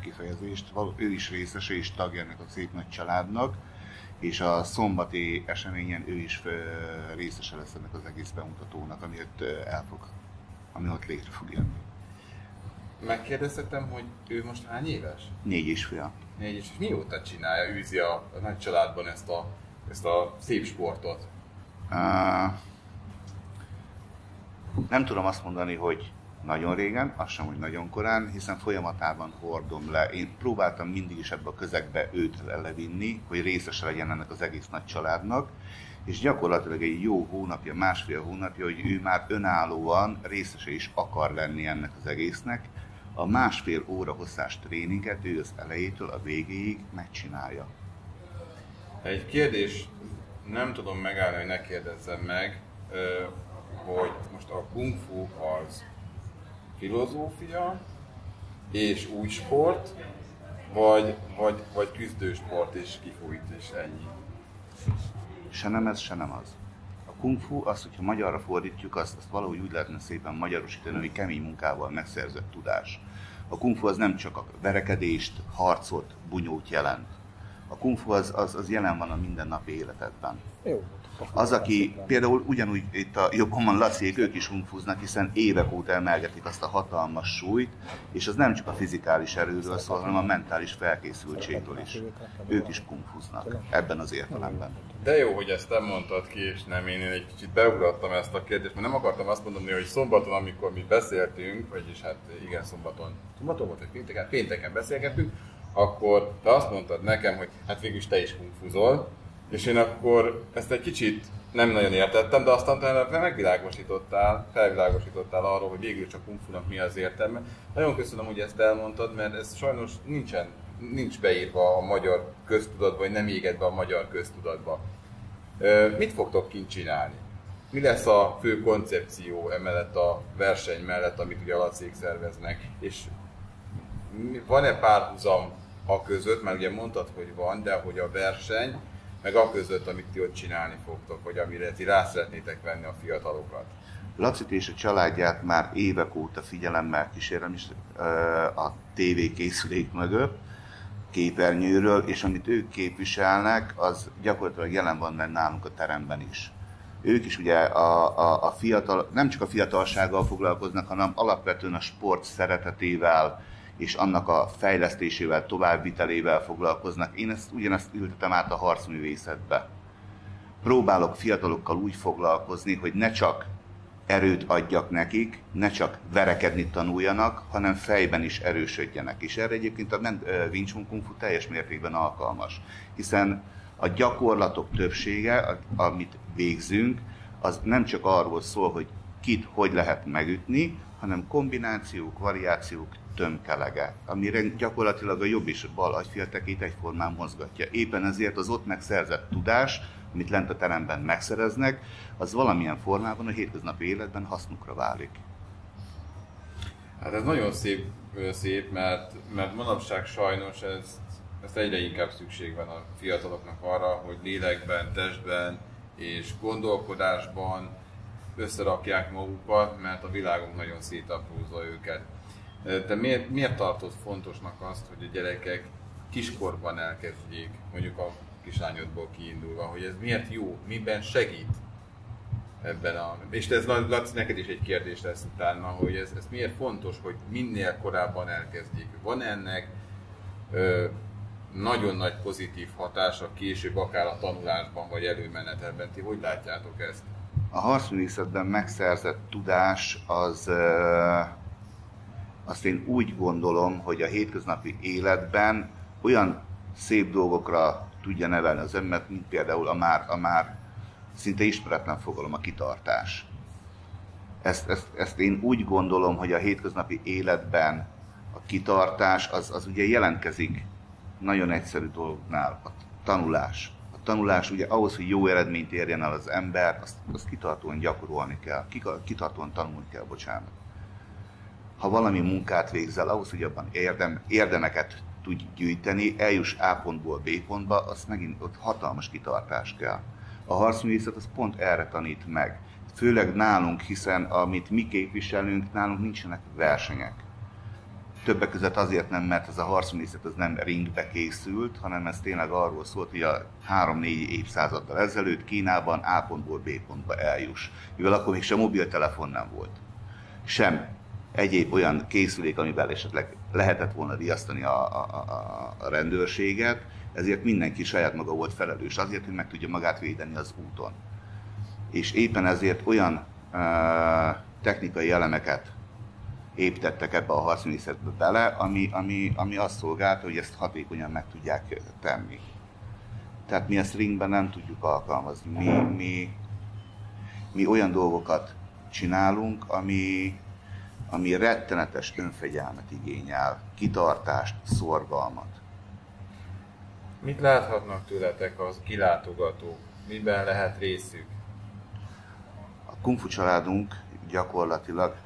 Speaker 4: kifejezést. Ő is részese és tagja ennek a szép nagy családnak, és a szombati eseményen ő is részese lesz ennek az egész bemutatónak, ami ott el fog, ami ott létre fog jönni.
Speaker 1: Megkérdeztem, hogy ő most hány éves?
Speaker 4: Négy és fél.
Speaker 1: Négy és mióta csinálja, űzi a, a nagy családban ezt a, ezt a szép sportot? Uh,
Speaker 4: nem tudom azt mondani, hogy nagyon régen, azt sem, hogy nagyon korán, hiszen folyamatában hordom le. Én próbáltam mindig is ebbe a közegbe őt levinni, hogy részes legyen ennek az egész nagy családnak, és gyakorlatilag egy jó hónapja, másfél hónapja, hogy ő már önállóan részese is akar lenni ennek az egésznek. A másfél óra hosszás tréninget ő az elejétől a végéig megcsinálja.
Speaker 1: Egy kérdés, nem tudom megállni, hogy ne kérdezzem meg, hogy most a kung fu az filozófia és új sport, vagy, vagy, vagy küzdősport és kifújt és ennyi?
Speaker 4: Se nem ez, se nem az. A kung fu, azt, hogyha magyarra fordítjuk, azt, azt valahogy úgy lehetne szépen magyarosítani, hogy kemény munkával megszerzett tudás. A kung fu az nem csak a verekedést, harcot, bunyót jelent. A kung fu az, az, az jelen van a mindennapi életedben. Jó. Az, aki például ugyanúgy itt a jobbomon Laciék, ők is humfúznak, hiszen évek óta emelgetik azt a hatalmas súlyt, és az nem csak a fizikális erőről szól, hanem a mentális felkészültségről is. Ők is kumfúznak ebben az értelemben.
Speaker 1: De jó, hogy ezt nem mondtad ki, és nem én, én egy kicsit beugrattam ezt a kérdést, mert nem akartam azt mondani, hogy szombaton, amikor mi beszéltünk, vagyis hát igen, szombaton, szombaton volt, hogy pénteken, pénteken beszélgettünk, akkor te azt mondtad nekem, hogy hát végül is te is kumfuzol, és én akkor ezt egy kicsit nem nagyon értettem, de aztán te megvilágosítottál, felvilágosítottál arról, hogy végül csak kung mi az értelme. Nagyon köszönöm, hogy ezt elmondtad, mert ez sajnos nincsen, nincs beírva a magyar köztudatba, vagy nem égett be a magyar köztudatba. Mit fogtok kint csinálni? Mi lesz a fő koncepció emellett a verseny mellett, amit ugye a szerveznek? És van-e párhuzam a között, mert ugye mondtad, hogy van, de hogy a verseny meg a között, amit ti ott csinálni fogtok, vagy amire ti rá szeretnétek venni a fiatalokat?
Speaker 4: Lacit és a családját már évek óta figyelemmel kísérem is a TV készülék mögött, képernyőről, és amit ők képviselnek, az gyakorlatilag jelen van benne nálunk a teremben is. Ők is ugye a, a, a fiatal, nem csak a fiatalsággal foglalkoznak, hanem alapvetően a sport szeretetével, és annak a fejlesztésével, továbbvitelével foglalkoznak. Én ezt ugyanezt ültetem át a harcművészetbe. Próbálok fiatalokkal úgy foglalkozni, hogy ne csak erőt adjak nekik, ne csak verekedni tanuljanak, hanem fejben is erősödjenek. És erre egyébként a Wing Chun Kung Fu teljes mértékben alkalmas, hiszen a gyakorlatok többsége, amit végzünk, az nem csak arról szól, hogy kit hogy lehet megütni, hanem kombinációk, variációk tömkelege, amire gyakorlatilag a jobb és a bal agyféltekét egyformán mozgatja. Éppen ezért az ott megszerzett tudás, amit lent a teremben megszereznek, az valamilyen formában a hétköznapi életben hasznukra válik.
Speaker 1: Hát ez nagyon szép, szép mert, mert manapság sajnos ez, ezt egyre inkább szükség van a fiataloknak arra, hogy lélekben, testben és gondolkodásban összerakják magukat, mert a világunk nagyon szétaprózza őket. De miért, miért tartott fontosnak azt, hogy a gyerekek kiskorban elkezdjék, mondjuk a kislányodból kiindulva, hogy ez miért jó, miben segít ebben a... És ez Laci, neked is egy kérdés lesz utána, hogy ez, ez miért fontos, hogy minél korábban elkezdjék. Van ennek ö, nagyon nagy pozitív hatása később, akár a tanulásban vagy előmenetelben. Ti hogy látjátok ezt?
Speaker 4: A harcművészetben megszerzett tudás az ö, azt én úgy gondolom, hogy a hétköznapi életben olyan szép dolgokra tudja nevelni az embert, mint például a már, a már szinte ismeretlen fogalom, a kitartás. Ezt, ezt, ezt én úgy gondolom, hogy a hétköznapi életben a kitartás az, az ugye jelentkezik nagyon egyszerű dolgnál, a tanulás. A tanulás ugye ahhoz, hogy jó eredményt érjen el az ember, azt, azt kitartóan gyakorolni kell, kitartóan tanulni kell, bocsánat ha valami munkát végzel, ahhoz, hogy abban érdem, érdemeket tudj gyűjteni, eljuss A pontból B pontba, az megint ott hatalmas kitartás kell. A harcművészet az pont erre tanít meg. Főleg nálunk, hiszen amit mi képviselünk, nálunk nincsenek versenyek. Többek között azért nem, mert ez a harcművészet az nem ringbe készült, hanem ez tényleg arról szólt, hogy a 3-4 évszázaddal ezelőtt Kínában A pontból B pontba eljuss. Mivel akkor még sem mobiltelefon nem volt. Sem egyéb olyan készülék, amivel esetleg lehetett volna riasztani a, a, a, rendőrséget, ezért mindenki saját maga volt felelős azért, hogy meg tudja magát védeni az úton. És éppen ezért olyan uh, technikai elemeket építettek ebbe a harcművészetbe bele, ami, ami, ami azt szolgálta, hogy ezt hatékonyan meg tudják tenni. Tehát mi ezt ringben nem tudjuk alkalmazni. Mi, mi, mi olyan dolgokat csinálunk, ami, ami rettenetes önfegyelmet igényel, kitartást, szorgalmat.
Speaker 1: Mit láthatnak tőletek az kilátogatók? Miben lehet részük?
Speaker 4: A Kung Fu családunk gyakorlatilag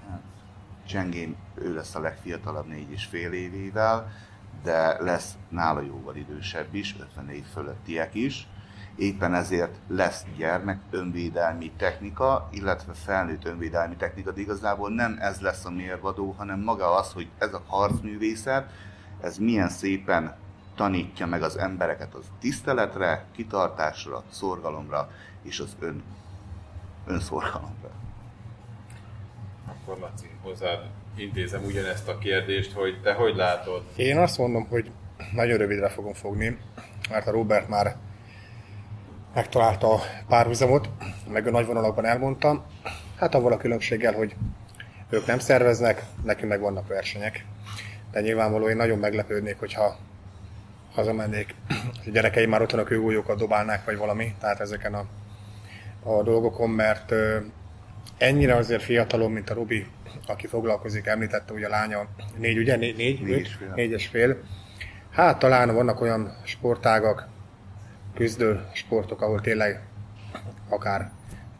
Speaker 4: Csengén ő lesz a legfiatalabb négy és fél évével, de lesz nála jóval idősebb is, 50 év fölöttiek is. Éppen ezért lesz gyermek önvédelmi technika, illetve felnőtt önvédelmi technika, de igazából nem ez lesz a mérvadó, hanem maga az, hogy ez a harcművészet, ez milyen szépen tanítja meg az embereket az tiszteletre, kitartásra, szorgalomra és az ön, önszorgalomra.
Speaker 1: Akkor Laci, hozzád intézem ugyanezt a kérdést, hogy te hogy látod?
Speaker 2: Én azt mondom, hogy nagyon rövidre fogom fogni, mert a Robert már megtalálta a párhuzamot, meg a nagy vonalakban elmondtam. Hát avval a különbséggel, hogy ők nem szerveznek, nekünk meg vannak versenyek. De nyilvánvaló én nagyon meglepődnék, hogyha hazamennék, a gyerekeim már otthon a kőgolyókat dobálnák, vagy valami, tehát ezeken a, a dolgokon, mert ennyire azért fiatalom, mint a Robi, aki foglalkozik, említette, hogy a lánya négy, ugye? Négy, négy, négy, és fél. négy és fél. Hát talán vannak olyan sportágak, küzdő sportok, ahol tényleg akár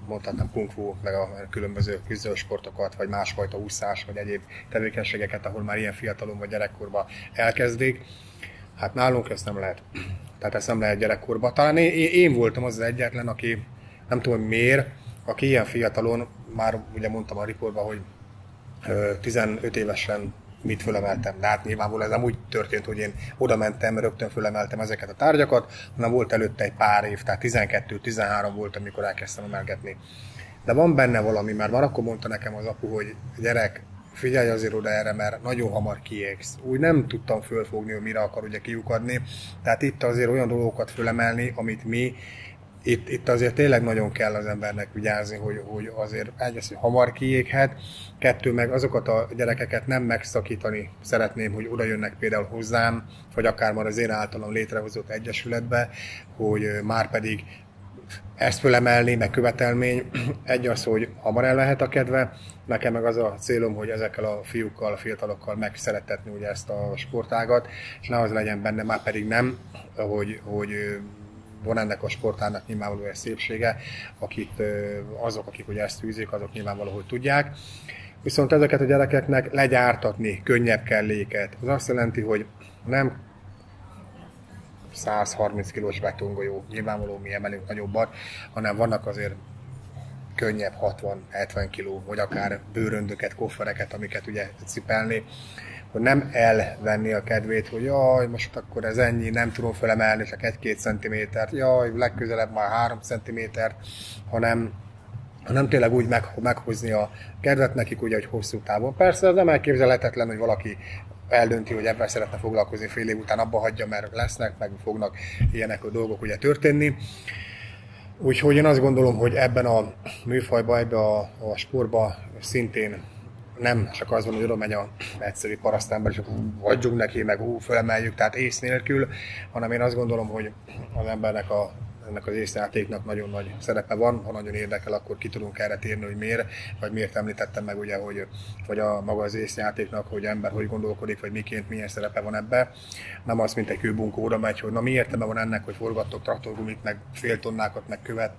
Speaker 2: mondhatnám kung fu, meg a különböző küzdősportokat, vagy másfajta úszás, vagy egyéb tevékenységeket, ahol már ilyen fiatalon vagy gyerekkorban elkezdik. Hát nálunk ezt nem lehet. Tehát ezt nem lehet gyerekkorban. Talán én, én voltam az, az egyetlen, aki nem tudom miért, aki ilyen fiatalon, már ugye mondtam a riportban, hogy 15 évesen mit fölemeltem. De hát nyilvánvalóan ez nem úgy történt, hogy én oda mentem, rögtön fölemeltem ezeket a tárgyakat, hanem volt előtte egy pár év, tehát 12-13 volt, amikor elkezdtem emelgetni. De van benne valami, mert már akkor mondta nekem az apu, hogy gyerek, figyelj azért oda erre, mert nagyon hamar kiégsz. Úgy nem tudtam fölfogni, hogy mire akar ugye kiukadni. Tehát itt azért olyan dolgokat fölemelni, amit mi itt, itt azért tényleg nagyon kell az embernek vigyázni, hogy, hogy azért egyrészt, hamar kiéghet, kettő meg azokat a gyerekeket nem megszakítani szeretném, hogy oda jönnek például hozzám, vagy akár már az én általam létrehozott egyesületbe, hogy már pedig ezt fölemelni, meg követelmény. Egy az, hogy hamar el lehet a kedve, nekem meg az a célom, hogy ezekkel a fiúkkal, a fiatalokkal megszeretetni ugye ezt a sportágat, és ne az legyen benne, már pedig nem, hogy, hogy van ennek a sportának nyilvánvaló egy szépsége, akit, azok, akik ugye ezt tűzik, azok nyilvánvaló, hogy tudják. Viszont ezeket a gyerekeknek legyártatni könnyebb kelléket. Az azt jelenti, hogy nem 130 kilós betongolyó, nyilvánvaló mi emelünk nagyobbat, hanem vannak azért könnyebb 60-70 kiló, vagy akár bőröndöket, koffereket, amiket ugye cipelni hogy nem elvenni a kedvét, hogy jaj, most akkor ez ennyi, nem tudom felemelni csak egy-két centimétert, jaj, legközelebb már három centimétert, hanem hanem tényleg úgy meg, meghozni a kedvet nekik, ugye, hogy hosszú távon. Persze ez nem elképzelhetetlen, hogy valaki eldönti, hogy ebben szeretne foglalkozni fél év után, abba hagyja, mert lesznek, meg fognak ilyenek a dolgok ugye történni. Úgyhogy én azt gondolom, hogy ebben a műfajban, ebben a, a sportban szintén nem csak az van, hogy oda megy a egyszerű parasztember, és akkor hagyjunk neki, meg hú, fölemeljük, tehát ész nélkül, hanem én azt gondolom, hogy az embernek a ennek az észjátéknak nagyon nagy szerepe van, ha nagyon érdekel, akkor ki tudunk erre térni, hogy miért, vagy miért említettem meg ugye, hogy, hogy a maga az észjátéknak, hogy ember hogy gondolkodik, vagy miként, milyen szerepe van ebbe. Nem az, mint egy kőbunkó oda megy, hogy na mi értelme van ennek, hogy forgattok traktorgumit, meg fél tonnákat, meg követ,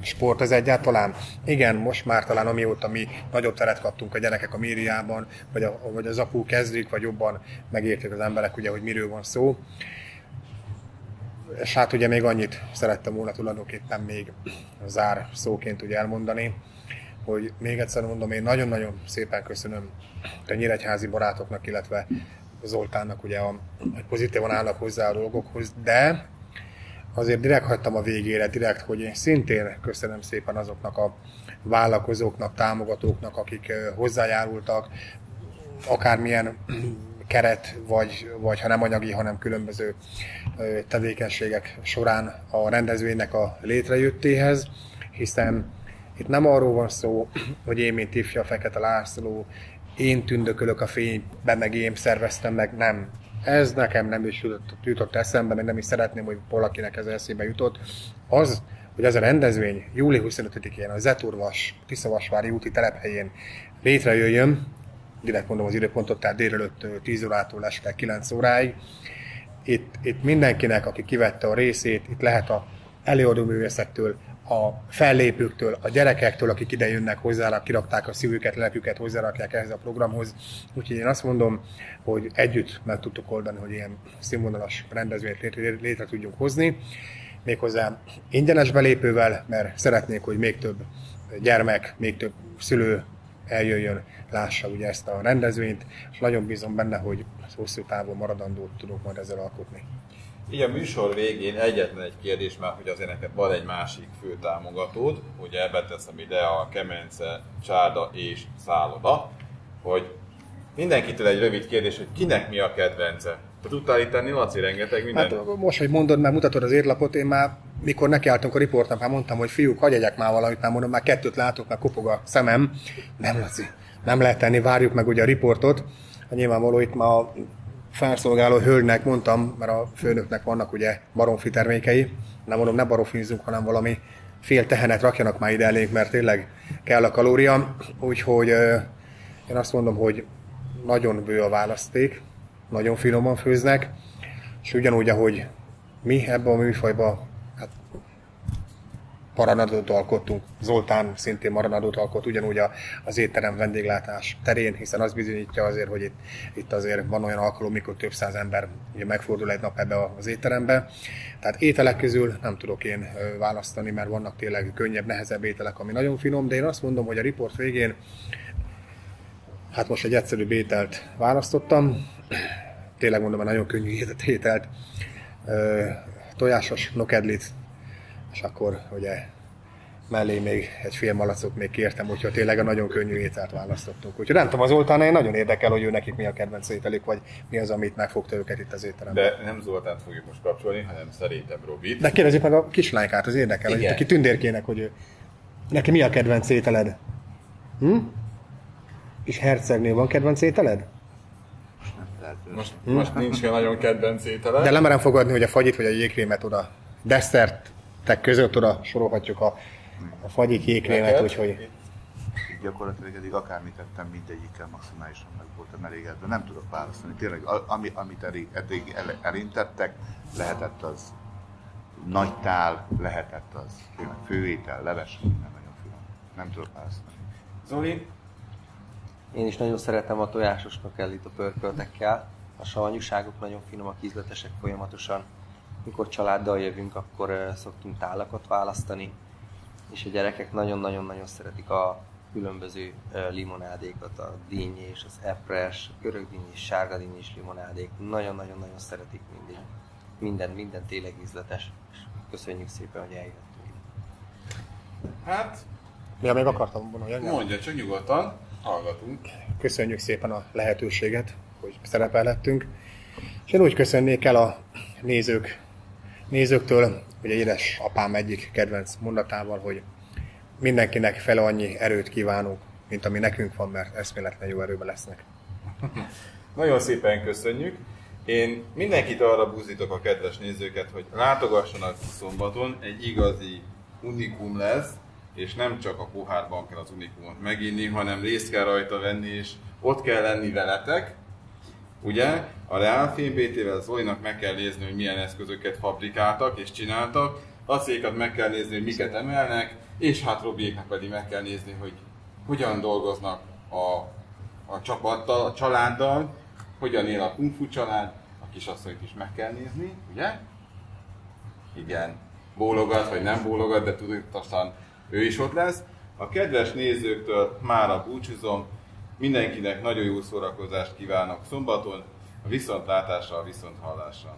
Speaker 2: sport ez egyáltalán? Igen, most már talán amióta mi nagyobb teret kaptunk a gyerekek a médiában, vagy, a, vagy az apu kezdik, vagy jobban megértik az emberek, ugye, hogy miről van szó. És hát ugye még annyit szerettem volna tulajdonképpen még zár szóként ugye elmondani, hogy még egyszer mondom, én nagyon-nagyon szépen köszönöm a nyíregyházi barátoknak, illetve Zoltánnak, ugye, a, hogy pozitívan állnak hozzá a dolgokhoz, de azért direkt hagytam a végére, direkt, hogy én szintén köszönöm szépen azoknak a vállalkozóknak, támogatóknak, akik hozzájárultak, akármilyen keret, vagy, vagy ha nem anyagi, hanem különböző tevékenységek során a rendezvénynek a létrejöttéhez, hiszen itt nem arról van szó, hogy én, mint ifja Fekete László, én tündökölök a fénybe, meg én szerveztem meg, nem. Ez nekem nem is jutott, jutott eszembe, meg nem is szeretném, hogy valakinek ez eszébe jutott. Az, hogy ez a rendezvény júli 25-én a Zeturvas, Tiszavasvári úti telephelyén létrejöjjön, direkt mondom az időpontot, tehát délelőtt 10 órától este 9 óráig. Itt, itt mindenkinek, aki kivette a részét, itt lehet a előadóművészettől, a fellépőktől, a gyerekektől, akik ide jönnek hozzá, kirakták a szívüket, lepüket, hozzárakják ehhez a programhoz. Úgyhogy én azt mondom, hogy együtt meg tudtuk oldani, hogy ilyen színvonalas rendezvényt létre, tudjunk hozni. Méghozzá ingyenes belépővel, mert szeretnék, hogy még több gyermek, még több szülő eljöjjön, lássa ugye ezt a rendezvényt, és nagyon bízom benne, hogy hosszú távon maradandót tudok majd ezzel alkotni.
Speaker 1: Így a műsor végén egyetlen egy kérdés, mert hogy azért neked van egy másik fő támogatód, ugye beteszem ide a Kemence, Csárda és Szálloda, hogy mindenkitől egy rövid kérdés, hogy kinek mi a kedvence? Te tudtál itt tenni, Laci, rengeteg minden?
Speaker 2: Hát most, hogy mondod, mert mutatod az érlapot, én már mikor nekiálltunk a riportnak, már mondtam, hogy fiúk, hagyják már valamit, már mondom, már kettőt látok, már kopog a szemem. Nem, Laci, nem lehet tenni, várjuk meg ugye a riportot. Nyilvánvaló itt ma felszolgáló hölgynek mondtam, mert a főnöknek vannak ugye baromfi termékei, nem mondom, ne baromfizunk, hanem valami fél tehenet rakjanak már ide elénk, mert tényleg kell a kalória. Úgyhogy én azt mondom, hogy nagyon bő a választék, nagyon finoman főznek, és ugyanúgy, ahogy mi ebben a műfajban maranadót alkottunk. Zoltán szintén maranadót alkot, ugyanúgy a, az étterem vendéglátás terén, hiszen az bizonyítja azért, hogy itt, itt azért van olyan alkalom, mikor több száz ember ugye megfordul egy nap ebbe az étterembe. Tehát ételek közül nem tudok én választani, mert vannak tényleg könnyebb, nehezebb ételek, ami nagyon finom, de én azt mondom, hogy a riport végén hát most egy egyszerű ételt választottam, tényleg mondom, hogy nagyon könnyű ételt, tojásos nokedlit és akkor ugye mellé még egy fél malacot még kértem, úgyhogy tényleg a nagyon könnyű ételt választottunk. Úgyhogy nem tudom, az Zoltán nagyon érdekel, hogy ő nekik mi a kedvenc ételük, vagy mi az, amit megfogta őket itt az étteremben.
Speaker 1: De nem Zoltánt fogjuk most kapcsolni, hanem szerintem Robit.
Speaker 2: De kérdezzük meg a kislánykát, az érdekel, Igen. hogy aki tündérkének, hogy ő, neki mi a kedvenc ételed? Hm? És hercegnő van kedvenc ételed?
Speaker 1: Most, most nincs nagyon kedvenc ételed.
Speaker 2: De lemerem fogadni, hogy a fagyit vagy a jégkrémet oda desszert tek között oda sorolhatjuk a, a fagyi kékrémet, úgyhogy...
Speaker 4: Gyakorlatilag eddig akármit tettem, mindegyikkel maximálisan meg voltam elégedve. Nem tudok választani. Tényleg, ami, amit eddig, eddig el, elintettek, lehetett az nagy tál, lehetett az tényleg főétel, leves, nem nagyon finom. Nem tudok választani.
Speaker 1: Zoli?
Speaker 3: Én is nagyon szeretem a tojásosnak el itt a pörköltekkel. A savanyúságok nagyon finomak, ízletesek folyamatosan mikor családdal jövünk, akkor szoktunk tálakat választani, és a gyerekek nagyon-nagyon-nagyon szeretik a különböző limonádékat, a és az epres, a görögdínyés, sárga és limonádék. Nagyon-nagyon-nagyon szeretik mindig. Minden, minden tényleg ízletes. És köszönjük szépen, hogy eljöttünk.
Speaker 1: Hát...
Speaker 2: Ja, még akartam mondani.
Speaker 1: Mondja, csak nyugodtan, hallgatunk.
Speaker 2: Köszönjük szépen a lehetőséget, hogy szerepelhettünk. És én úgy köszönnék el a nézők nézőktől, ugye édes apám egyik kedvenc mondatával, hogy mindenkinek fele annyi erőt kívánunk, mint ami nekünk van, mert eszméletlen jó erőben lesznek.
Speaker 1: Nagyon szépen köszönjük. Én mindenkit arra buzdítok a kedves nézőket, hogy látogassanak szombaton, egy igazi unikum lesz, és nem csak a pohárban kell az unikumot meginni, hanem részt kell rajta venni, és ott kell lenni veletek, Ugye? A Real Film BT-vel Zolinak meg kell nézni, hogy milyen eszközöket fabrikáltak és csináltak, Lacékat meg kell nézni, hogy miket emelnek, és hát Robiéknak pedig meg kell nézni, hogy hogyan dolgoznak a, a csapattal, a családdal, hogyan él a Kung Fu család, a kisasszonyt is meg kell nézni, ugye? igen, bólogat, vagy nem bólogat, de tudatosan ő is ott lesz. A kedves nézőktől mára búcsúzom, mindenkinek nagyon jó szórakozást kívánok szombaton, a viszontlátásra, a viszonthallásra.